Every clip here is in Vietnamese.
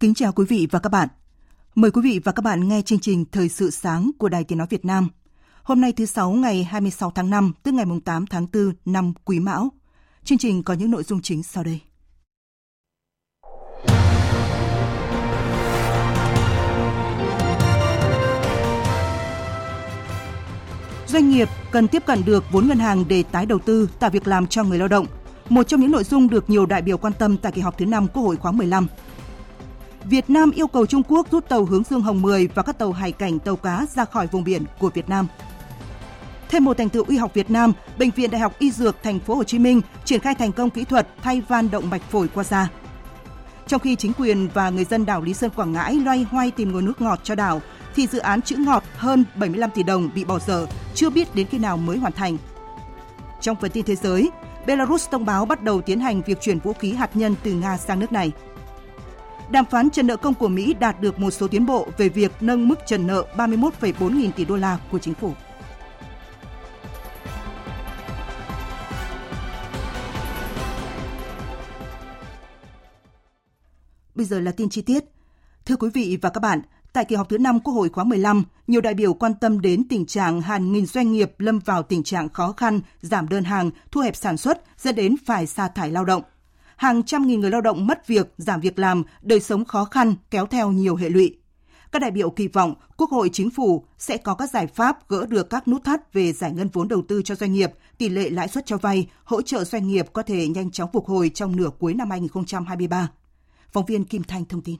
Kính chào quý vị và các bạn. Mời quý vị và các bạn nghe chương trình Thời sự sáng của Đài Tiếng Nói Việt Nam. Hôm nay thứ Sáu ngày 26 tháng 5, tức ngày 8 tháng 4 năm Quý Mão. Chương trình có những nội dung chính sau đây. Doanh nghiệp cần tiếp cận được vốn ngân hàng để tái đầu tư, tạo việc làm cho người lao động. Một trong những nội dung được nhiều đại biểu quan tâm tại kỳ họp thứ 5 Quốc hội khóa 15 Việt Nam yêu cầu Trung Quốc rút tàu hướng dương Hồng 10 và các tàu hải cảnh tàu cá ra khỏi vùng biển của Việt Nam. Thêm một thành tựu y học Việt Nam, Bệnh viện Đại học Y Dược Thành phố Hồ Chí Minh triển khai thành công kỹ thuật thay van động mạch phổi qua da. Trong khi chính quyền và người dân đảo Lý Sơn Quảng Ngãi loay hoay tìm nguồn nước ngọt cho đảo, thì dự án chữ ngọt hơn 75 tỷ đồng bị bỏ dở, chưa biết đến khi nào mới hoàn thành. Trong phần tin thế giới, Belarus thông báo bắt đầu tiến hành việc chuyển vũ khí hạt nhân từ Nga sang nước này đàm phán trần nợ công của Mỹ đạt được một số tiến bộ về việc nâng mức trần nợ 31,4 nghìn tỷ đô la của chính phủ. Bây giờ là tin chi tiết. Thưa quý vị và các bạn, tại kỳ họp thứ 5 Quốc hội khóa 15, nhiều đại biểu quan tâm đến tình trạng hàng nghìn doanh nghiệp lâm vào tình trạng khó khăn, giảm đơn hàng, thu hẹp sản xuất, dẫn đến phải sa thải lao động hàng trăm nghìn người lao động mất việc, giảm việc làm, đời sống khó khăn kéo theo nhiều hệ lụy. Các đại biểu kỳ vọng Quốc hội Chính phủ sẽ có các giải pháp gỡ được các nút thắt về giải ngân vốn đầu tư cho doanh nghiệp, tỷ lệ lãi suất cho vay, hỗ trợ doanh nghiệp có thể nhanh chóng phục hồi trong nửa cuối năm 2023. Phóng viên Kim Thanh thông tin.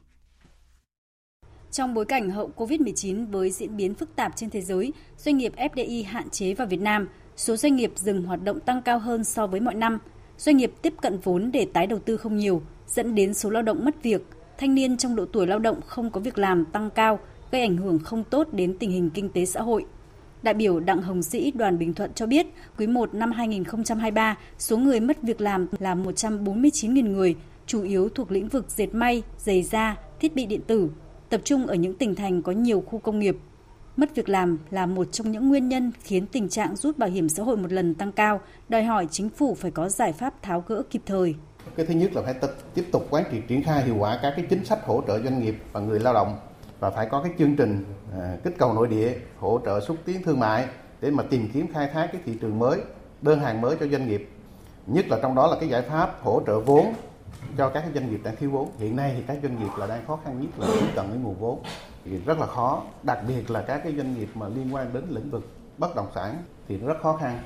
Trong bối cảnh hậu COVID-19 với diễn biến phức tạp trên thế giới, doanh nghiệp FDI hạn chế vào Việt Nam, số doanh nghiệp dừng hoạt động tăng cao hơn so với mọi năm – doanh nghiệp tiếp cận vốn để tái đầu tư không nhiều, dẫn đến số lao động mất việc, thanh niên trong độ tuổi lao động không có việc làm tăng cao, gây ảnh hưởng không tốt đến tình hình kinh tế xã hội. Đại biểu Đặng Hồng Sĩ đoàn Bình Thuận cho biết, quý 1 năm 2023, số người mất việc làm là 149.000 người, chủ yếu thuộc lĩnh vực dệt may, giày da, thiết bị điện tử, tập trung ở những tỉnh thành có nhiều khu công nghiệp, Mất việc làm là một trong những nguyên nhân khiến tình trạng rút bảo hiểm xã hội một lần tăng cao, đòi hỏi chính phủ phải có giải pháp tháo gỡ kịp thời. Cái thứ nhất là phải tiếp tục quán triệt triển khai hiệu quả các cái chính sách hỗ trợ doanh nghiệp và người lao động và phải có cái chương trình à, kích cầu nội địa, hỗ trợ xúc tiến thương mại để mà tìm kiếm khai thác cái thị trường mới, đơn hàng mới cho doanh nghiệp. Nhất là trong đó là cái giải pháp hỗ trợ vốn cho các doanh nghiệp đang thiếu vốn. Hiện nay thì các doanh nghiệp là đang khó khăn nhất là tiếp cận cái nguồn vốn thì rất là khó, đặc biệt là các cái doanh nghiệp mà liên quan đến lĩnh vực bất động sản thì rất khó khăn.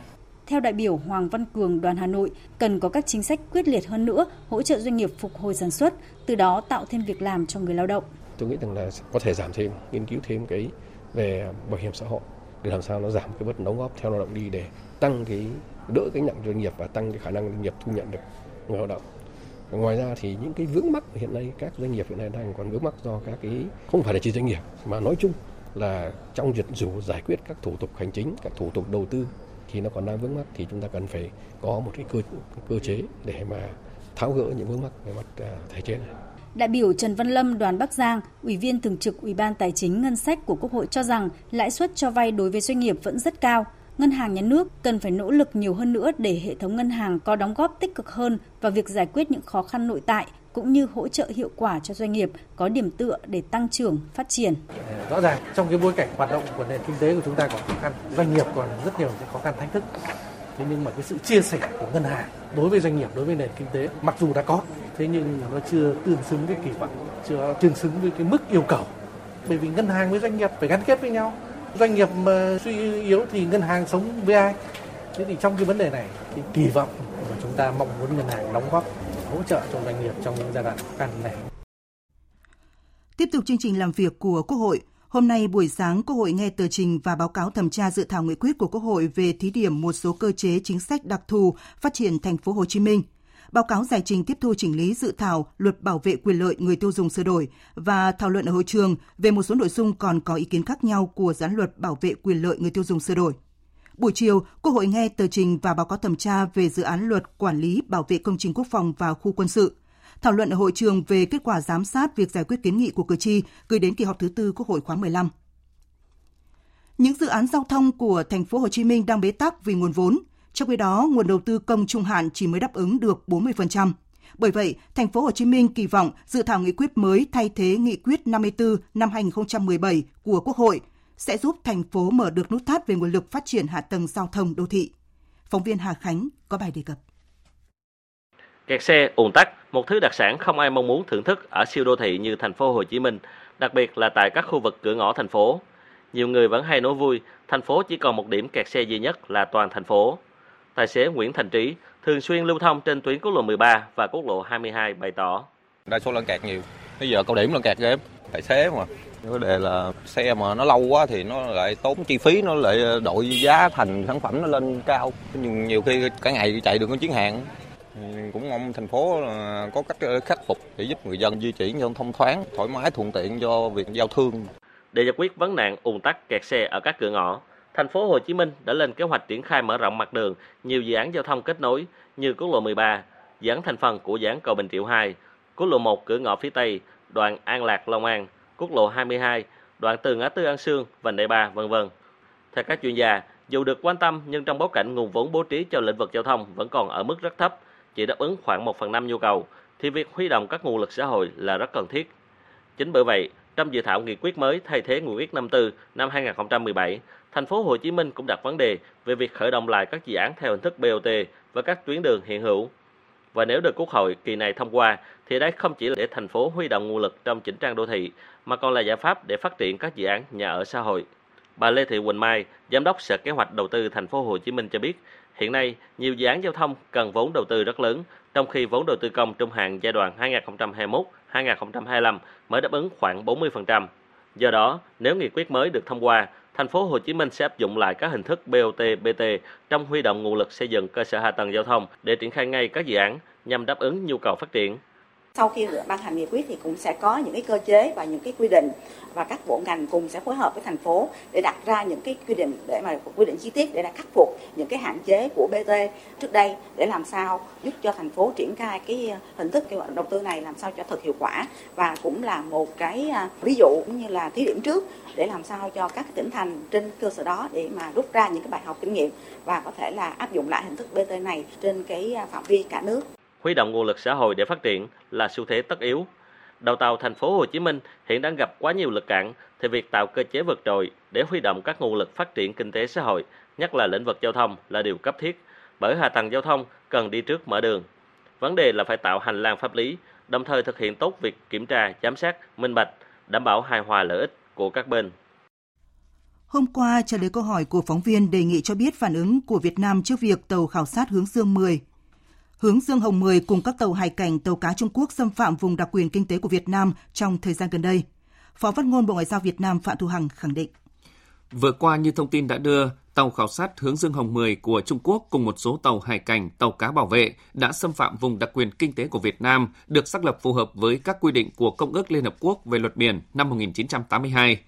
Theo đại biểu Hoàng Văn Cường, đoàn Hà Nội, cần có các chính sách quyết liệt hơn nữa, hỗ trợ doanh nghiệp phục hồi sản xuất, từ đó tạo thêm việc làm cho người lao động. Tôi nghĩ rằng là có thể giảm thêm, nghiên cứu thêm cái về bảo hiểm xã hội để làm sao nó giảm cái bất đóng góp theo lao động đi để tăng cái đỡ cái nặng doanh nghiệp và tăng cái khả năng doanh nghiệp thu nhận được người lao động ngoài ra thì những cái vướng mắc hiện nay các doanh nghiệp hiện nay đang còn vướng mắc do các cái không phải là chỉ doanh nghiệp mà nói chung là trong việc dù giải quyết các thủ tục hành chính các thủ tục đầu tư thì nó còn đang vướng mắc thì chúng ta cần phải có một cái cơ cơ chế để mà tháo gỡ những vướng mắc về mặt à, thể chế này. Đại biểu Trần Văn Lâm, đoàn Bắc Giang, Ủy viên Thường trực Ủy ban Tài chính Ngân sách của Quốc hội cho rằng lãi suất cho vay đối với doanh nghiệp vẫn rất cao, ngân hàng nhà nước cần phải nỗ lực nhiều hơn nữa để hệ thống ngân hàng có đóng góp tích cực hơn vào việc giải quyết những khó khăn nội tại cũng như hỗ trợ hiệu quả cho doanh nghiệp có điểm tựa để tăng trưởng, phát triển. Rõ ràng trong cái bối cảnh hoạt động của nền kinh tế của chúng ta còn khó khăn, doanh nghiệp còn rất nhiều những khó khăn thách thức. Thế nhưng mà cái sự chia sẻ của ngân hàng đối với doanh nghiệp, đối với nền kinh tế mặc dù đã có, thế nhưng nó chưa tương xứng với kỳ vọng, chưa tương xứng với cái mức yêu cầu. Bởi vì ngân hàng với doanh nghiệp phải gắn kết với nhau doanh nghiệp mà suy yếu thì ngân hàng sống với ai thế thì trong cái vấn đề này thì kỳ vọng mà chúng chúng ta mong muốn ngân hàng đóng góp hỗ trợ cho doanh nghiệp trong những giai đoạn khó khăn này. Tiếp tục chương trình làm việc của Quốc hội, Hôm nay buổi sáng, Quốc hội nghe tờ trình và báo cáo thẩm tra dự thảo nghị quyết của Quốc hội về thí điểm một số cơ chế chính sách đặc thù phát triển thành phố Hồ Chí Minh. Báo cáo giải trình tiếp thu chỉnh lý dự thảo Luật bảo vệ quyền lợi người tiêu dùng sửa đổi và thảo luận ở hội trường về một số nội dung còn có ý kiến khác nhau của dự luật bảo vệ quyền lợi người tiêu dùng sửa đổi. Buổi chiều, Quốc hội nghe tờ trình và báo cáo thẩm tra về dự án luật quản lý bảo vệ công trình quốc phòng và khu quân sự thảo luận ở hội trường về kết quả giám sát việc giải quyết kiến nghị của cử tri gửi đến kỳ họp thứ tư Quốc hội khóa 15. Những dự án giao thông của thành phố Hồ Chí Minh đang bế tắc vì nguồn vốn, trong khi đó nguồn đầu tư công trung hạn chỉ mới đáp ứng được 40%. Bởi vậy, thành phố Hồ Chí Minh kỳ vọng dự thảo nghị quyết mới thay thế nghị quyết 54 năm 2017 của Quốc hội sẽ giúp thành phố mở được nút thắt về nguồn lực phát triển hạ tầng giao thông đô thị. Phóng viên Hà Khánh có bài đề cập. Kẹt xe, ùn tắc, một thứ đặc sản không ai mong muốn thưởng thức ở siêu đô thị như thành phố Hồ Chí Minh, đặc biệt là tại các khu vực cửa ngõ thành phố. Nhiều người vẫn hay nói vui, thành phố chỉ còn một điểm kẹt xe duy nhất là toàn thành phố. Tài xế Nguyễn Thành Trí thường xuyên lưu thông trên tuyến quốc lộ 13 và quốc lộ 22 bày tỏ. Đa số lần kẹt nhiều, bây giờ cao điểm lần kẹt ghê, tài xế mà. Vấn đề là xe mà nó lâu quá thì nó lại tốn chi phí, nó lại đội giá thành sản phẩm nó lên cao. Nhưng nhiều khi cả ngày chạy được con chuyến hàng cũng mong thành phố có cách ờ, khắc phục để giúp người dân di chuyển giao thông thoáng, thoải mái, thuận tiện cho việc giao thương. Để giải quyết vấn nạn ùn tắc kẹt xe ở các cửa ngõ, thành phố Hồ Chí Minh đã lên kế hoạch triển khai mở rộng mặt đường nhiều dự án giao thông kết nối như quốc lộ 13, dự án thành phần của dự án cầu Bình Triệu 2, quốc lộ 1 cửa ngõ phía Tây, đoạn An Lạc Long An, quốc lộ 22, đoạn từ ngã tư An Sương, vành đai 3, vân vân. Theo các chuyên gia, dù được quan tâm nhưng trong bối cảnh nguồn vốn bố trí cho lĩnh vực giao thông vẫn còn ở mức rất thấp, chỉ đáp ứng khoảng 1 phần 5 nhu cầu, thì việc huy động các nguồn lực xã hội là rất cần thiết. Chính bởi vậy, trong dự thảo nghị quyết mới thay thế nghị quyết 54 năm 2017, thành phố Hồ Chí Minh cũng đặt vấn đề về việc khởi động lại các dự án theo hình thức BOT và các tuyến đường hiện hữu. Và nếu được Quốc hội kỳ này thông qua, thì đây không chỉ là để thành phố huy động nguồn lực trong chỉnh trang đô thị, mà còn là giải pháp để phát triển các dự án nhà ở xã hội. Bà Lê Thị Quỳnh Mai, Giám đốc Sở Kế hoạch Đầu tư thành phố Hồ Chí Minh cho biết, Hiện nay, nhiều dự án giao thông cần vốn đầu tư rất lớn, trong khi vốn đầu tư công trung hạn giai đoạn 2021-2025 mới đáp ứng khoảng 40%. Do đó, nếu nghị quyết mới được thông qua, thành phố Hồ Chí Minh sẽ áp dụng lại các hình thức BOT, BT trong huy động nguồn lực xây dựng cơ sở hạ tầng giao thông để triển khai ngay các dự án nhằm đáp ứng nhu cầu phát triển sau khi ban hành nghị quyết thì cũng sẽ có những cái cơ chế và những cái quy định và các bộ ngành cùng sẽ phối hợp với thành phố để đặt ra những cái quy định để mà, quy định chi tiết để là khắc phục những cái hạn chế của BT trước đây để làm sao giúp cho thành phố triển khai cái ờ, hình thức cái đầu tư này, làm sao cho thật hiệu quả và cũng là một cái ờ, ví dụ cũng như là thí điểm trước để làm sao cho các tỉnh thành trên cơ sở đó để mà rút ra những cái bài học kinh nghiệm và có thể là áp dụng lại hình thức BT này trên cái ờ, phạm vi cả nước huy động nguồn lực xã hội để phát triển là xu thế tất yếu. Đầu tàu thành phố Hồ Chí Minh hiện đang gặp quá nhiều lực cản, thì việc tạo cơ chế vượt trội để huy động các nguồn lực phát triển kinh tế xã hội, nhất là lĩnh vực giao thông là điều cấp thiết, bởi hạ tầng giao thông cần đi trước mở đường. Vấn đề là phải tạo hành lang pháp lý, đồng thời thực hiện tốt việc kiểm tra, giám sát, minh bạch, đảm bảo hài hòa lợi ích của các bên. Hôm qua, trả lời câu hỏi của phóng viên đề nghị cho biết phản ứng của Việt Nam trước việc tàu khảo sát hướng dương 10 hướng Dương Hồng 10 cùng các tàu hải cảnh tàu cá Trung Quốc xâm phạm vùng đặc quyền kinh tế của Việt Nam trong thời gian gần đây. Phó phát ngôn Bộ Ngoại giao Việt Nam Phạm Thu Hằng khẳng định. Vừa qua như thông tin đã đưa, tàu khảo sát hướng Dương Hồng 10 của Trung Quốc cùng một số tàu hải cảnh, tàu cá bảo vệ đã xâm phạm vùng đặc quyền kinh tế của Việt Nam, được xác lập phù hợp với các quy định của Công ước Liên Hợp Quốc về luật biển năm 1982.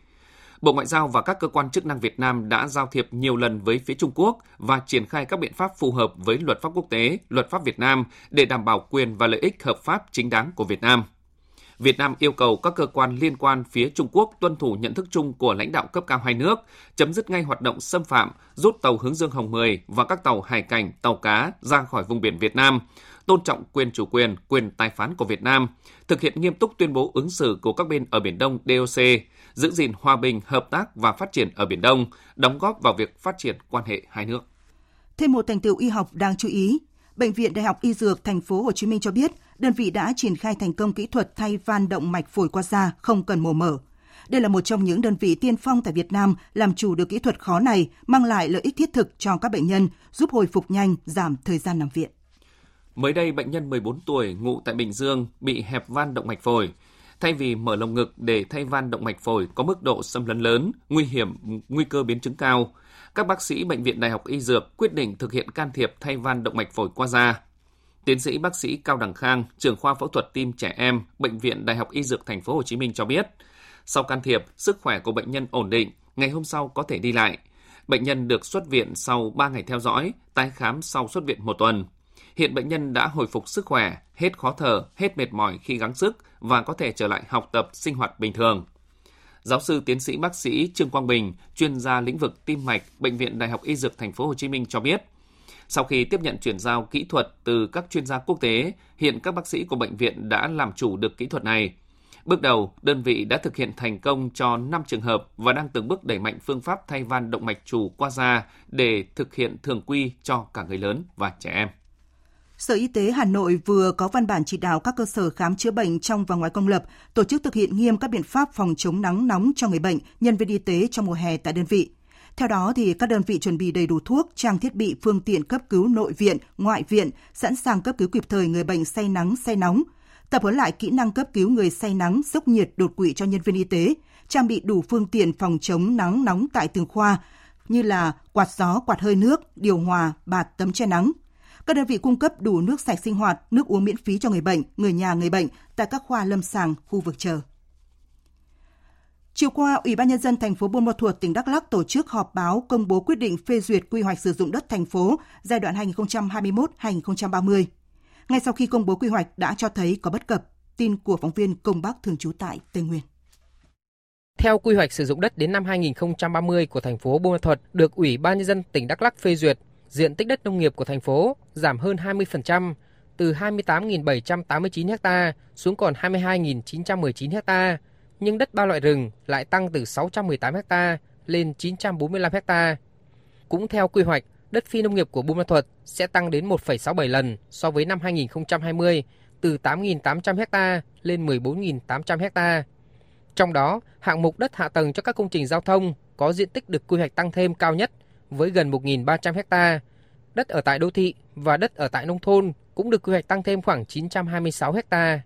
Bộ Ngoại giao và các cơ quan chức năng Việt Nam đã giao thiệp nhiều lần với phía Trung Quốc và triển khai các biện pháp phù hợp với luật pháp quốc tế, luật pháp Việt Nam để đảm bảo quyền và lợi ích hợp pháp chính đáng của Việt Nam. Việt Nam yêu cầu các cơ quan liên quan phía Trung Quốc tuân thủ nhận thức chung của lãnh đạo cấp cao hai nước, chấm dứt ngay hoạt động xâm phạm, rút tàu hướng Dương Hồng 10 và các tàu hải cảnh, tàu cá ra khỏi vùng biển Việt Nam, tôn trọng quyền chủ quyền, quyền tài phán của Việt Nam, thực hiện nghiêm túc tuyên bố ứng xử của các bên ở Biển Đông DOC, giữ gìn hòa bình, hợp tác và phát triển ở Biển Đông, đóng góp vào việc phát triển quan hệ hai nước. Thêm một thành tựu y học đáng chú ý, Bệnh viện Đại học Y Dược thành phố Hồ Chí Minh cho biết, đơn vị đã triển khai thành công kỹ thuật thay van động mạch phổi qua da không cần mổ mở. Đây là một trong những đơn vị tiên phong tại Việt Nam làm chủ được kỹ thuật khó này, mang lại lợi ích thiết thực cho các bệnh nhân, giúp hồi phục nhanh, giảm thời gian nằm viện. Mới đây, bệnh nhân 14 tuổi ngụ tại Bình Dương bị hẹp van động mạch phổi. Thay vì mở lồng ngực để thay van động mạch phổi có mức độ xâm lấn lớn, nguy hiểm, nguy cơ biến chứng cao, các bác sĩ Bệnh viện Đại học Y Dược quyết định thực hiện can thiệp thay van động mạch phổi qua da. Tiến sĩ bác sĩ Cao Đằng Khang, trưởng khoa phẫu thuật tim trẻ em, Bệnh viện Đại học Y Dược Thành phố Hồ Chí Minh cho biết, sau can thiệp, sức khỏe của bệnh nhân ổn định, ngày hôm sau có thể đi lại. Bệnh nhân được xuất viện sau 3 ngày theo dõi, tái khám sau xuất viện một tuần. Hiện bệnh nhân đã hồi phục sức khỏe, hết khó thở, hết mệt mỏi khi gắng sức và có thể trở lại học tập, sinh hoạt bình thường. Giáo sư tiến sĩ bác sĩ Trương Quang Bình, chuyên gia lĩnh vực tim mạch, Bệnh viện Đại học Y Dược Thành phố Hồ Chí Minh cho biết, sau khi tiếp nhận chuyển giao kỹ thuật từ các chuyên gia quốc tế, hiện các bác sĩ của bệnh viện đã làm chủ được kỹ thuật này. Bước đầu, đơn vị đã thực hiện thành công cho 5 trường hợp và đang từng bước đẩy mạnh phương pháp thay van động mạch chủ qua da để thực hiện thường quy cho cả người lớn và trẻ em. Sở Y tế Hà Nội vừa có văn bản chỉ đạo các cơ sở khám chữa bệnh trong và ngoài công lập tổ chức thực hiện nghiêm các biện pháp phòng chống nắng nóng cho người bệnh, nhân viên y tế trong mùa hè tại đơn vị. Theo đó thì các đơn vị chuẩn bị đầy đủ thuốc, trang thiết bị, phương tiện cấp cứu nội viện, ngoại viện, sẵn sàng cấp cứu kịp thời người bệnh say nắng, say nóng, tập huấn lại kỹ năng cấp cứu người say nắng, sốc nhiệt, đột quỵ cho nhân viên y tế, trang bị đủ phương tiện phòng chống nắng nóng tại từng khoa như là quạt gió, quạt hơi nước, điều hòa, bạt tấm che nắng. Các đơn vị cung cấp đủ nước sạch sinh hoạt, nước uống miễn phí cho người bệnh, người nhà người bệnh tại các khoa lâm sàng, khu vực chờ. Chiều qua, Ủy ban nhân dân thành phố Buôn Ma Thuột, tỉnh Đắk Lắk tổ chức họp báo công bố quyết định phê duyệt quy hoạch sử dụng đất thành phố giai đoạn 2021-2030. Ngay sau khi công bố quy hoạch đã cho thấy có bất cập, tin của phóng viên Công Bắc thường trú tại Tây Nguyên. Theo quy hoạch sử dụng đất đến năm 2030 của thành phố Buôn Ma Thuột được Ủy ban nhân dân tỉnh Đắk Lắk phê duyệt, diện tích đất nông nghiệp của thành phố giảm hơn 20%, từ 28.789 ha xuống còn 22.919 ha, nhưng đất ba loại rừng lại tăng từ 618 ha lên 945 ha. Cũng theo quy hoạch, đất phi nông nghiệp của Buôn Ma Thuột sẽ tăng đến 1,67 lần so với năm 2020, từ 8.800 ha lên 14.800 ha. Trong đó, hạng mục đất hạ tầng cho các công trình giao thông có diện tích được quy hoạch tăng thêm cao nhất với gần 1.300 ha. Đất ở tại đô thị và đất ở tại nông thôn cũng được quy hoạch tăng thêm khoảng 926 ha.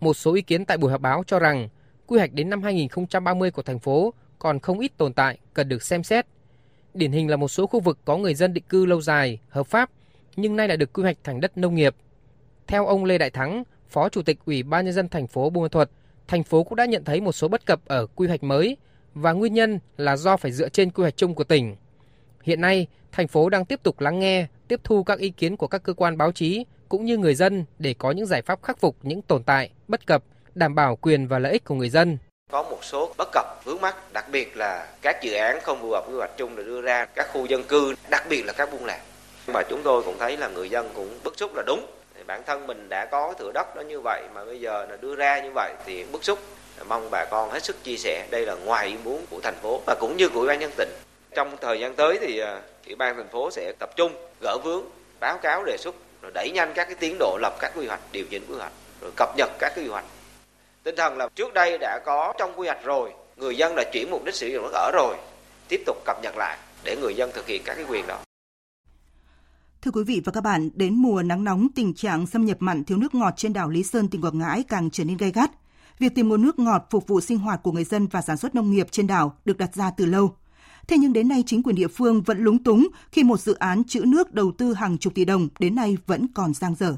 Một số ý kiến tại buổi họp báo cho rằng quy hoạch đến năm 2030 của thành phố còn không ít tồn tại cần được xem xét. Điển hình là một số khu vực có người dân định cư lâu dài, hợp pháp, nhưng nay lại được quy hoạch thành đất nông nghiệp. Theo ông Lê Đại Thắng, Phó Chủ tịch Ủy ban nhân dân thành phố Buôn Ma thuật thành phố cũng đã nhận thấy một số bất cập ở quy hoạch mới và nguyên nhân là do phải dựa trên quy hoạch chung của tỉnh. Hiện nay, thành phố đang tiếp tục lắng nghe, tiếp thu các ý kiến của các cơ quan báo chí cũng như người dân để có những giải pháp khắc phục những tồn tại, bất cập, đảm bảo quyền và lợi ích của người dân. Có một số bất cập vướng mắt, đặc biệt là các dự án không phù hợp quy hoạch chung được đưa ra các khu dân cư, đặc biệt là các buôn làng. Mà chúng tôi cũng thấy là người dân cũng bức xúc là đúng. Thì bản thân mình đã có thửa đất đó như vậy mà bây giờ là đưa ra như vậy thì bức xúc. Mong bà con hết sức chia sẻ, đây là ngoài ý muốn của thành phố và cũng như của ủy ban nhân tỉnh. Trong thời gian tới thì à, ủy ban thành phố sẽ tập trung gỡ vướng, báo cáo đề xuất rồi đẩy nhanh các cái tiến độ lập các quy hoạch, điều chỉnh quy hoạch, rồi cập nhật các cái quy hoạch. Tinh thần là trước đây đã có trong quy hoạch rồi, người dân đã chuyển mục đích sử dụng đất ở rồi, tiếp tục cập nhật lại để người dân thực hiện các cái quyền đó. Thưa quý vị và các bạn, đến mùa nắng nóng, tình trạng xâm nhập mặn thiếu nước ngọt trên đảo Lý Sơn, tỉnh Quảng Ngãi càng trở nên gay gắt. Việc tìm nguồn nước ngọt phục vụ sinh hoạt của người dân và sản xuất nông nghiệp trên đảo được đặt ra từ lâu. Thế nhưng đến nay chính quyền địa phương vẫn lúng túng khi một dự án trữ nước đầu tư hàng chục tỷ đồng đến nay vẫn còn giang dở.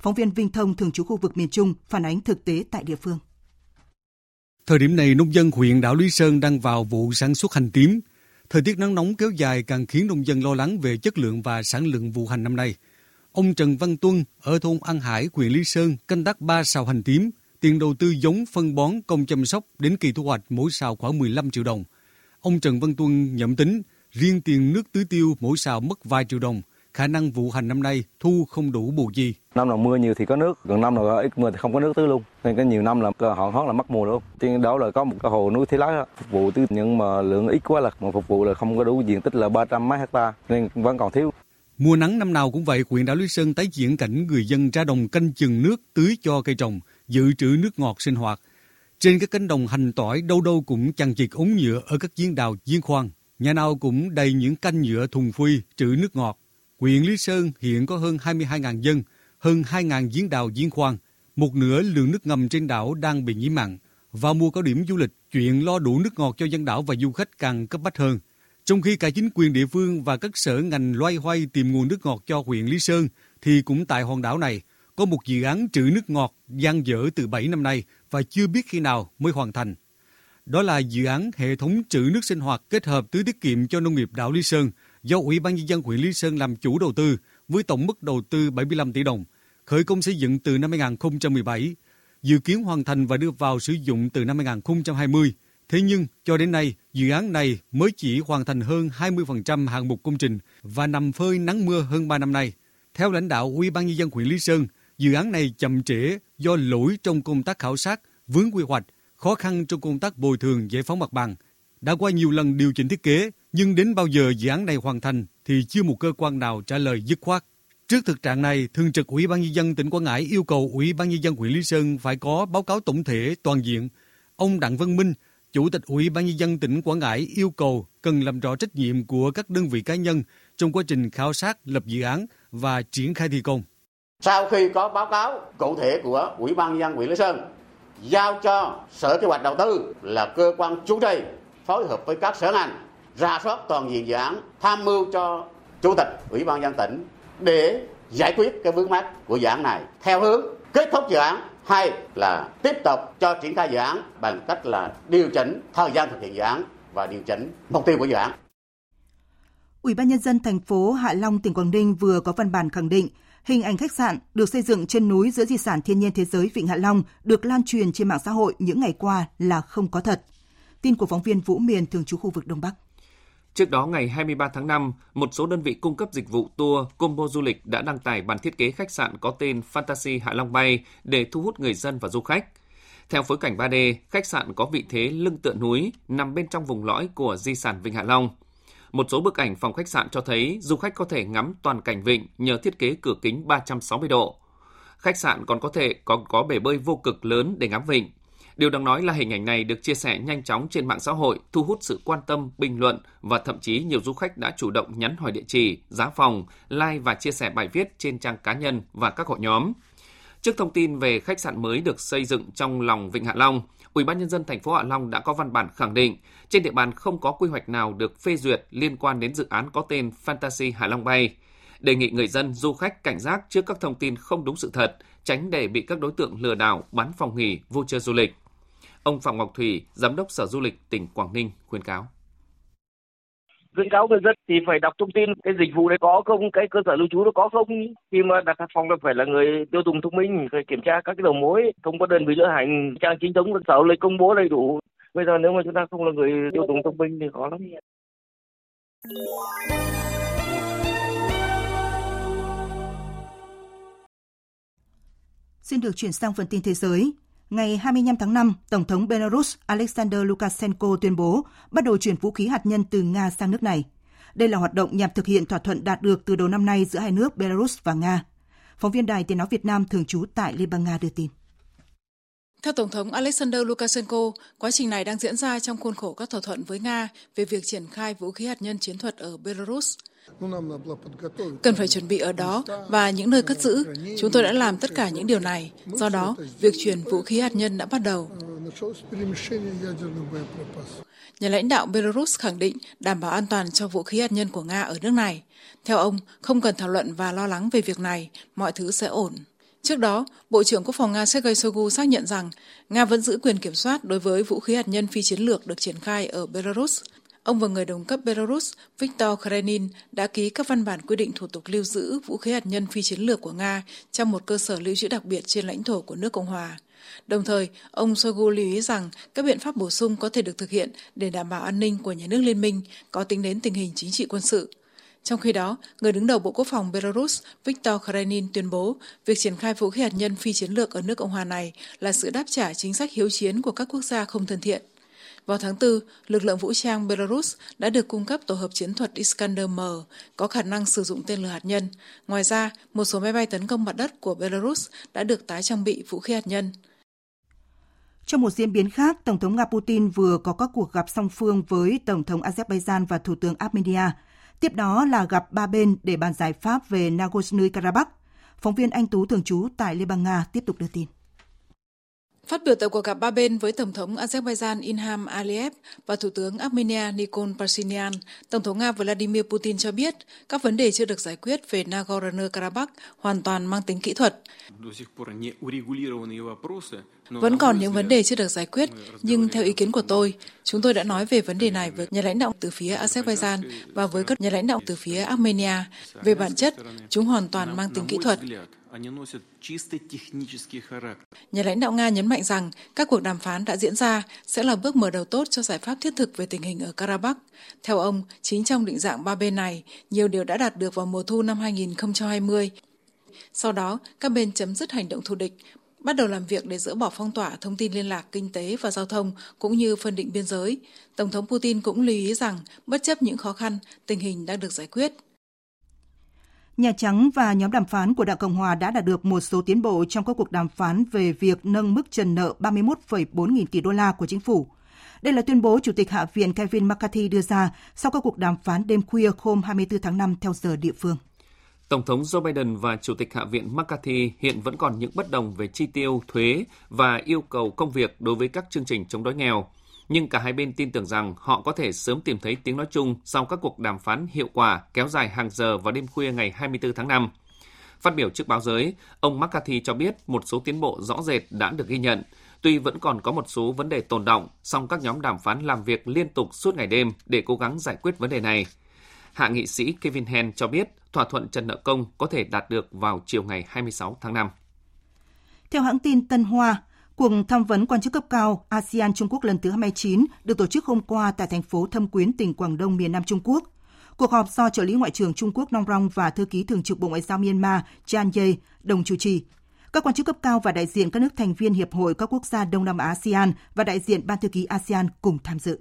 Phóng viên Vinh Thông thường trú khu vực miền Trung phản ánh thực tế tại địa phương. Thời điểm này, nông dân huyện đảo Lý Sơn đang vào vụ sản xuất hành tím. Thời tiết nắng nóng kéo dài càng khiến nông dân lo lắng về chất lượng và sản lượng vụ hành năm nay. Ông Trần Văn Tuân ở thôn An Hải, huyện Lý Sơn canh tác 3 sào hành tím, tiền đầu tư giống, phân bón, công chăm sóc đến kỳ thu hoạch mỗi sào khoảng 15 triệu đồng. Ông Trần Văn Tuân nhậm tính, riêng tiền nước tưới tiêu mỗi sào mất vài triệu đồng, khả năng vụ hành năm nay thu không đủ bù gì. Năm nào mưa nhiều thì có nước, gần năm nào ít mưa thì không có nước tưới luôn. Nên cái nhiều năm là họ hót là mất mùa luôn. Trên đó là có một cái hồ núi thế lái phục vụ tưới nhưng mà lượng ít quá là mà phục vụ là không có đủ diện tích là 300 mấy hecta nên vẫn còn thiếu. Mùa nắng năm nào cũng vậy, huyện đảo Lý Sơn tái diễn cảnh người dân ra đồng canh chừng nước tưới cho cây trồng, dự trữ nước ngọt sinh hoạt. Trên các cánh đồng hành tỏi đâu đâu cũng chằng chịt ống nhựa ở các giếng đào, giếng khoan. Nhà nào cũng đầy những canh nhựa thùng phi trữ nước ngọt. Huyện Lý Sơn hiện có hơn 22.000 dân, hơn 2.000 giếng đào giếng khoan, một nửa lượng nước ngầm trên đảo đang bị nhiễm mặn. Vào mùa cao điểm du lịch, chuyện lo đủ nước ngọt cho dân đảo và du khách càng cấp bách hơn. Trong khi cả chính quyền địa phương và các sở ngành loay hoay tìm nguồn nước ngọt cho huyện Lý Sơn, thì cũng tại hòn đảo này có một dự án trữ nước ngọt gian dở từ 7 năm nay và chưa biết khi nào mới hoàn thành. Đó là dự án hệ thống trữ nước sinh hoạt kết hợp tưới tiết kiệm cho nông nghiệp đảo Lý Sơn do Ủy ban nhân dân huyện Lý Sơn làm chủ đầu tư với tổng mức đầu tư 75 tỷ đồng, khởi công xây dựng từ năm 2017, dự kiến hoàn thành và đưa vào sử dụng từ năm 2020. Thế nhưng, cho đến nay, dự án này mới chỉ hoàn thành hơn 20% hạng mục công trình và nằm phơi nắng mưa hơn 3 năm nay. Theo lãnh đạo Ủy ban nhân dân huyện Lý Sơn, dự án này chậm trễ do lỗi trong công tác khảo sát, vướng quy hoạch, khó khăn trong công tác bồi thường giải phóng mặt bằng. Đã qua nhiều lần điều chỉnh thiết kế, nhưng đến bao giờ dự án này hoàn thành thì chưa một cơ quan nào trả lời dứt khoát. Trước thực trạng này, Thường trực Ủy ban nhân dân tỉnh Quảng Ngãi yêu cầu Ủy ban nhân dân huyện Lý Sơn phải có báo cáo tổng thể toàn diện. Ông Đặng Văn Minh, Chủ tịch Ủy ban nhân dân tỉnh Quảng Ngãi yêu cầu cần làm rõ trách nhiệm của các đơn vị cá nhân trong quá trình khảo sát, lập dự án và triển khai thi công. Sau khi có báo cáo cụ thể của Ủy ban nhân dân huyện Lý Sơn giao cho Sở Kế hoạch Đầu tư là cơ quan chủ trì phối hợp với các sở ngành ra soát toàn diện dự án, tham mưu cho Chủ tịch Ủy ban nhân dân tỉnh để giải quyết cái vướng mắt của dự án này theo hướng kết thúc dự án hay là tiếp tục cho triển khai dự án bằng cách là điều chỉnh thời gian thực hiện dự án và điều chỉnh mục tiêu của dự án. Ủy ban nhân dân thành phố Hạ Long tỉnh Quảng Ninh vừa có văn bản khẳng định hình ảnh khách sạn được xây dựng trên núi giữa di sản thiên nhiên thế giới Vịnh Hạ Long được lan truyền trên mạng xã hội những ngày qua là không có thật. Tin của phóng viên Vũ Miền thường trú khu vực Đông Bắc. Trước đó ngày 23 tháng 5, một số đơn vị cung cấp dịch vụ tour, combo du lịch đã đăng tải bản thiết kế khách sạn có tên Fantasy Hạ Long Bay để thu hút người dân và du khách. Theo phối cảnh 3D, khách sạn có vị thế lưng tựa núi, nằm bên trong vùng lõi của di sản Vịnh Hạ Long. Một số bức ảnh phòng khách sạn cho thấy du khách có thể ngắm toàn cảnh vịnh nhờ thiết kế cửa kính 360 độ. Khách sạn còn có thể có có bể bơi vô cực lớn để ngắm vịnh. Điều đáng nói là hình ảnh này được chia sẻ nhanh chóng trên mạng xã hội, thu hút sự quan tâm, bình luận và thậm chí nhiều du khách đã chủ động nhắn hỏi địa chỉ, giá phòng, like và chia sẻ bài viết trên trang cá nhân và các hội nhóm. Trước thông tin về khách sạn mới được xây dựng trong lòng Vịnh Hạ Long, Ủy ban nhân dân thành phố Hạ Long đã có văn bản khẳng định trên địa bàn không có quy hoạch nào được phê duyệt liên quan đến dự án có tên Fantasy Hạ Long Bay. Đề nghị người dân, du khách cảnh giác trước các thông tin không đúng sự thật, tránh để bị các đối tượng lừa đảo bán phòng nghỉ, voucher chơi du lịch. Ông Phạm Ngọc Thủy, Giám đốc Sở Du lịch tỉnh Quảng Ninh khuyên cáo khuyến cáo người dân thì phải đọc thông tin cái dịch vụ đấy có không, cái cơ sở lưu trú nó có không? Khi mà đặt phòng là phải là người tiêu dùng thông minh, phải kiểm tra các cái đầu mối không có đơn vị lữ hành, trang chính thống sở lịch công bố đầy đủ. Bây giờ nếu mà chúng ta không là người tiêu dùng thông minh thì khó lắm. Xin được chuyển sang phần tin thế giới. Ngày 25 tháng 5, Tổng thống Belarus Alexander Lukashenko tuyên bố bắt đầu chuyển vũ khí hạt nhân từ Nga sang nước này. Đây là hoạt động nhằm thực hiện thỏa thuận đạt được từ đầu năm nay giữa hai nước Belarus và Nga. Phóng viên Đài Tiếng Nói Việt Nam thường trú tại Liên bang Nga đưa tin. Theo Tổng thống Alexander Lukashenko, quá trình này đang diễn ra trong khuôn khổ các thỏa thuận với Nga về việc triển khai vũ khí hạt nhân chiến thuật ở Belarus. Cần phải chuẩn bị ở đó và những nơi cất giữ. Chúng tôi đã làm tất cả những điều này. Do đó, việc chuyển vũ khí hạt nhân đã bắt đầu. Nhà lãnh đạo Belarus khẳng định đảm bảo an toàn cho vũ khí hạt nhân của Nga ở nước này. Theo ông, không cần thảo luận và lo lắng về việc này, mọi thứ sẽ ổn. Trước đó, Bộ trưởng Quốc phòng Nga Sergei Shoigu xác nhận rằng Nga vẫn giữ quyền kiểm soát đối với vũ khí hạt nhân phi chiến lược được triển khai ở Belarus. Ông và người đồng cấp Belarus Viktor Krenin đã ký các văn bản quy định thủ tục lưu giữ vũ khí hạt nhân phi chiến lược của Nga trong một cơ sở lưu trữ đặc biệt trên lãnh thổ của nước Cộng hòa. Đồng thời, ông Shoigu lưu ý rằng các biện pháp bổ sung có thể được thực hiện để đảm bảo an ninh của nhà nước liên minh có tính đến tình hình chính trị quân sự. Trong khi đó, người đứng đầu Bộ Quốc phòng Belarus Viktor Krenin tuyên bố việc triển khai vũ khí hạt nhân phi chiến lược ở nước Cộng hòa này là sự đáp trả chính sách hiếu chiến của các quốc gia không thân thiện. Vào tháng 4, lực lượng vũ trang Belarus đã được cung cấp tổ hợp chiến thuật Iskander-M có khả năng sử dụng tên lửa hạt nhân. Ngoài ra, một số máy bay tấn công mặt đất của Belarus đã được tái trang bị vũ khí hạt nhân. Trong một diễn biến khác, Tổng thống Nga Putin vừa có các cuộc gặp song phương với Tổng thống Azerbaijan và Thủ tướng Armenia. Tiếp đó là gặp ba bên để bàn giải pháp về Nagorno-Karabakh. Phóng viên Anh Tú thường trú tại Liên bang Nga tiếp tục đưa tin. Phát biểu tại cuộc gặp ba bên với Tổng thống Azerbaijan Ilham Aliyev và Thủ tướng Armenia Nikol Pashinyan, Tổng thống Nga Vladimir Putin cho biết các vấn đề chưa được giải quyết về Nagorno-Karabakh hoàn toàn mang tính kỹ thuật. Vẫn còn những vấn đề chưa được giải quyết, nhưng theo ý kiến của tôi, chúng tôi đã nói về vấn đề này với nhà lãnh đạo từ phía Azerbaijan và với các nhà lãnh đạo từ phía Armenia. Về bản chất, chúng hoàn toàn mang tính kỹ thuật. Nhà lãnh đạo Nga nhấn mạnh rằng các cuộc đàm phán đã diễn ra sẽ là bước mở đầu tốt cho giải pháp thiết thực về tình hình ở Karabakh. Theo ông, chính trong định dạng ba bên này, nhiều điều đã đạt được vào mùa thu năm 2020. Sau đó, các bên chấm dứt hành động thù địch, bắt đầu làm việc để dỡ bỏ phong tỏa thông tin liên lạc, kinh tế và giao thông cũng như phân định biên giới. Tổng thống Putin cũng lưu ý rằng, bất chấp những khó khăn, tình hình đang được giải quyết. Nhà Trắng và nhóm đàm phán của Đảng Cộng Hòa đã đạt được một số tiến bộ trong các cuộc đàm phán về việc nâng mức trần nợ 31,4 nghìn tỷ đô la của chính phủ. Đây là tuyên bố Chủ tịch Hạ viện Kevin McCarthy đưa ra sau các cuộc đàm phán đêm khuya hôm 24 tháng 5 theo giờ địa phương. Tổng thống Joe Biden và Chủ tịch Hạ viện McCarthy hiện vẫn còn những bất đồng về chi tiêu, thuế và yêu cầu công việc đối với các chương trình chống đói nghèo nhưng cả hai bên tin tưởng rằng họ có thể sớm tìm thấy tiếng nói chung sau các cuộc đàm phán hiệu quả kéo dài hàng giờ vào đêm khuya ngày 24 tháng 5. Phát biểu trước báo giới, ông McCarthy cho biết một số tiến bộ rõ rệt đã được ghi nhận, tuy vẫn còn có một số vấn đề tồn động, song các nhóm đàm phán làm việc liên tục suốt ngày đêm để cố gắng giải quyết vấn đề này. Hạ nghị sĩ Kevin Hen cho biết thỏa thuận trần nợ công có thể đạt được vào chiều ngày 26 tháng 5. Theo hãng tin Tân Hoa, Cuộc tham vấn quan chức cấp cao ASEAN Trung Quốc lần thứ 29 được tổ chức hôm qua tại thành phố Thâm Quyến, tỉnh Quảng Đông, miền Nam Trung Quốc. Cuộc họp do trợ lý Ngoại trưởng Trung Quốc Nong Rong và thư ký thường trực Bộ Ngoại giao Myanmar Chan Ye đồng chủ trì. Các quan chức cấp cao và đại diện các nước thành viên Hiệp hội các quốc gia Đông Nam Á ASEAN và đại diện Ban thư ký ASEAN cùng tham dự.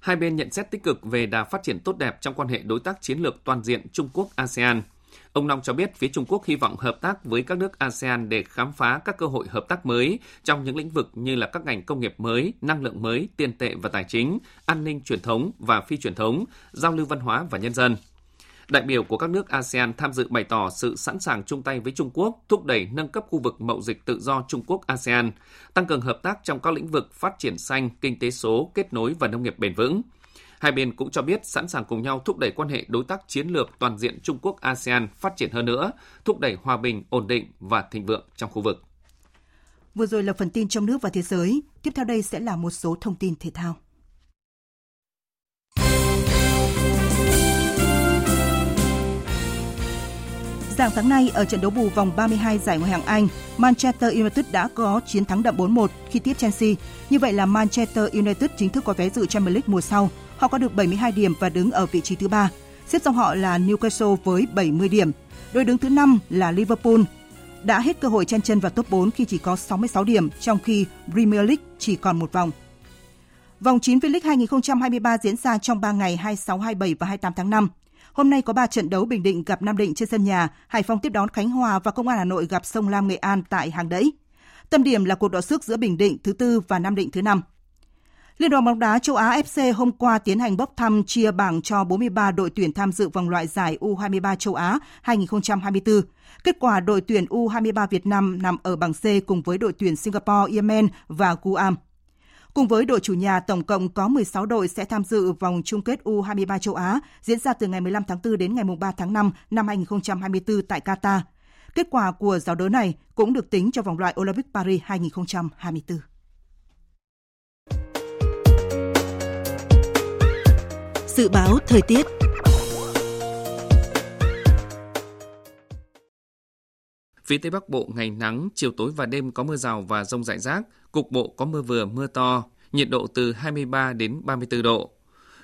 Hai bên nhận xét tích cực về đà phát triển tốt đẹp trong quan hệ đối tác chiến lược toàn diện Trung Quốc-ASEAN – Ông Long cho biết phía Trung Quốc hy vọng hợp tác với các nước ASEAN để khám phá các cơ hội hợp tác mới trong những lĩnh vực như là các ngành công nghiệp mới, năng lượng mới, tiền tệ và tài chính, an ninh truyền thống và phi truyền thống, giao lưu văn hóa và nhân dân. Đại biểu của các nước ASEAN tham dự bày tỏ sự sẵn sàng chung tay với Trung Quốc thúc đẩy nâng cấp khu vực mậu dịch tự do Trung Quốc ASEAN, tăng cường hợp tác trong các lĩnh vực phát triển xanh, kinh tế số, kết nối và nông nghiệp bền vững. Hai bên cũng cho biết sẵn sàng cùng nhau thúc đẩy quan hệ đối tác chiến lược toàn diện Trung Quốc ASEAN phát triển hơn nữa, thúc đẩy hòa bình, ổn định và thịnh vượng trong khu vực. Vừa rồi là phần tin trong nước và thế giới, tiếp theo đây sẽ là một số thông tin thể thao. Dạng sáng nay ở trận đấu bù vòng 32 giải Ngoại hạng Anh, Manchester United đã có chiến thắng đậm 4-1 khi tiếp Chelsea. Như vậy là Manchester United chính thức có vé dự Champions League mùa sau. Họ có được 72 điểm và đứng ở vị trí thứ ba. Xếp sau họ là Newcastle với 70 điểm. Đội đứng thứ 5 là Liverpool đã hết cơ hội chen chân vào top 4 khi chỉ có 66 điểm, trong khi Premier League chỉ còn một vòng. Vòng 9 V-League 2023 diễn ra trong 3 ngày 26, 27 và 28 tháng 5. Hôm nay có 3 trận đấu Bình Định gặp Nam Định trên sân nhà, Hải Phòng tiếp đón Khánh Hòa và Công an Hà Nội gặp Sông Lam Nghệ An tại Hàng Đẫy. Tâm điểm là cuộc đọ sức giữa Bình Định thứ tư và Nam Định thứ năm. Liên đoàn bóng đá châu Á FC hôm qua tiến hành bốc thăm chia bảng cho 43 đội tuyển tham dự vòng loại giải U23 châu Á 2024. Kết quả đội tuyển U23 Việt Nam nằm ở bảng C cùng với đội tuyển Singapore, Yemen và Guam. Cùng với đội chủ nhà, tổng cộng có 16 đội sẽ tham dự vòng chung kết U23 châu Á diễn ra từ ngày 15 tháng 4 đến ngày 3 tháng 5 năm 2024 tại Qatar. Kết quả của giải đấu này cũng được tính cho vòng loại Olympic Paris 2024. Dự báo thời tiết Phía Tây Bắc Bộ ngày nắng, chiều tối và đêm có mưa rào và rông rải rác, cục bộ có mưa vừa mưa to, nhiệt độ từ 23 đến 34 độ.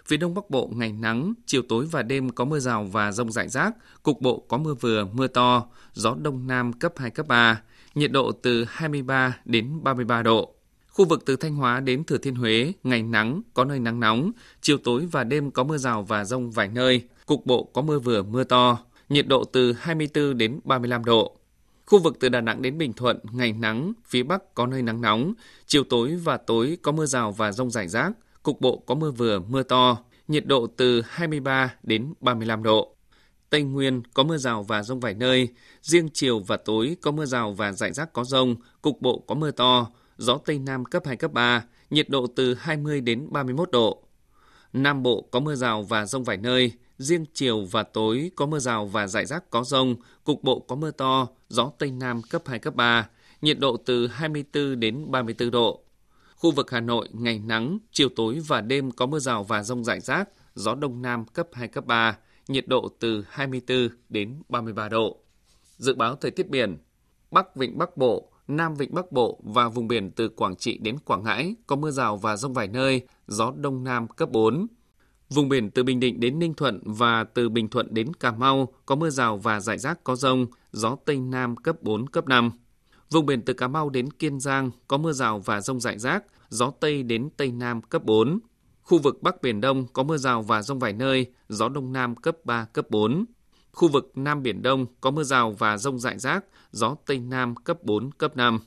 Phía Đông Bắc Bộ ngày nắng, chiều tối và đêm có mưa rào và rông rải rác, cục bộ có mưa vừa mưa to, gió Đông Nam cấp 2, cấp 3, nhiệt độ từ 23 đến 33 độ. Khu vực từ Thanh Hóa đến Thừa Thiên Huế, ngày nắng, có nơi nắng nóng, chiều tối và đêm có mưa rào và rông vài nơi, cục bộ có mưa vừa mưa to, nhiệt độ từ 24 đến 35 độ. Khu vực từ Đà Nẵng đến Bình Thuận, ngày nắng, phía Bắc có nơi nắng nóng, chiều tối và tối có mưa rào và rông rải rác, cục bộ có mưa vừa, mưa to, nhiệt độ từ 23 đến 35 độ. Tây Nguyên có mưa rào và rông vài nơi, riêng chiều và tối có mưa rào và rải rác có rông, cục bộ có mưa to, gió Tây Nam cấp 2, cấp 3, nhiệt độ từ 20 đến 31 độ. Nam Bộ có mưa rào và rông vài nơi, riêng chiều và tối có mưa rào và rải rác có rông, cục bộ có mưa to, gió Tây Nam cấp 2, cấp 3, nhiệt độ từ 24 đến 34 độ. Khu vực Hà Nội ngày nắng, chiều tối và đêm có mưa rào và rông rải rác, gió Đông Nam cấp 2, cấp 3, nhiệt độ từ 24 đến 33 độ. Dự báo thời tiết biển, Bắc Vịnh Bắc Bộ, Nam Vịnh Bắc Bộ và vùng biển từ Quảng Trị đến Quảng Ngãi có mưa rào và rông vài nơi, gió Đông Nam cấp 4. Vùng biển từ Bình Định đến Ninh Thuận và từ Bình Thuận đến Cà Mau có mưa rào và rải rác có rông, gió Tây Nam cấp 4, cấp 5. Vùng biển từ Cà Mau đến Kiên Giang có mưa rào và rông rải rác, gió Tây đến Tây Nam cấp 4. Khu vực Bắc Biển Đông có mưa rào và rông vài nơi, gió Đông Nam cấp 3, cấp 4. Khu vực Nam Biển Đông có mưa rào và rông rải rác, gió Tây Nam cấp 4, cấp 5.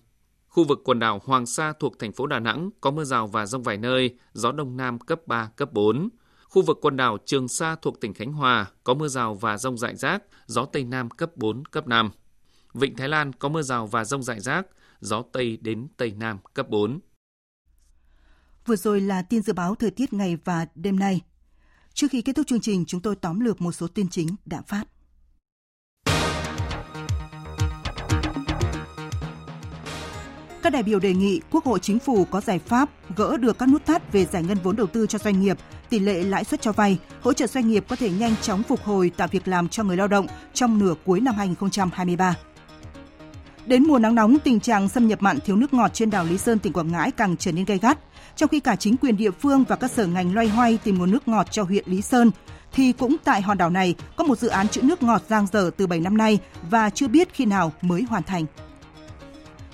Khu vực quần đảo Hoàng Sa thuộc thành phố Đà Nẵng có mưa rào và rông vài nơi, gió Đông Nam cấp 3, cấp 4. Khu vực quần đảo Trường Sa thuộc tỉnh Khánh Hòa có mưa rào và rông rải rác, gió Tây Nam cấp 4, cấp 5. Vịnh Thái Lan có mưa rào và rông rải rác, gió Tây đến Tây Nam cấp 4. Vừa rồi là tin dự báo thời tiết ngày và đêm nay. Trước khi kết thúc chương trình, chúng tôi tóm lược một số tin chính đã phát. Các đại biểu đề nghị Quốc hội Chính phủ có giải pháp gỡ được các nút thắt về giải ngân vốn đầu tư cho doanh nghiệp, tỷ lệ lãi suất cho vay, hỗ trợ doanh nghiệp có thể nhanh chóng phục hồi tạo việc làm cho người lao động trong nửa cuối năm 2023. Đến mùa nắng nóng, tình trạng xâm nhập mặn thiếu nước ngọt trên đảo Lý Sơn, tỉnh Quảng Ngãi càng trở nên gay gắt. Trong khi cả chính quyền địa phương và các sở ngành loay hoay tìm nguồn nước ngọt cho huyện Lý Sơn, thì cũng tại hòn đảo này có một dự án trữ nước ngọt giang dở từ 7 năm nay và chưa biết khi nào mới hoàn thành.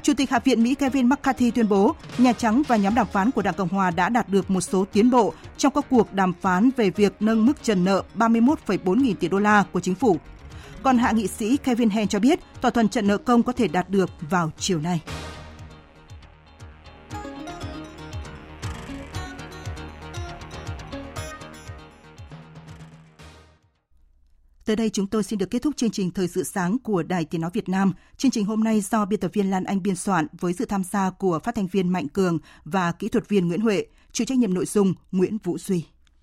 Chủ tịch Hạ viện Mỹ Kevin McCarthy tuyên bố Nhà Trắng và nhóm đàm phán của Đảng Cộng Hòa đã đạt được một số tiến bộ trong các cuộc đàm phán về việc nâng mức trần nợ 31,4 nghìn tỷ đô la của chính phủ. Còn hạ nghị sĩ Kevin Hen cho biết thỏa thuận trận nợ công có thể đạt được vào chiều nay. Tới đây chúng tôi xin được kết thúc chương trình Thời sự sáng của Đài Tiếng Nói Việt Nam. Chương trình hôm nay do biên tập viên Lan Anh biên soạn với sự tham gia của phát thanh viên Mạnh Cường và kỹ thuật viên Nguyễn Huệ, chịu trách nhiệm nội dung Nguyễn Vũ Duy.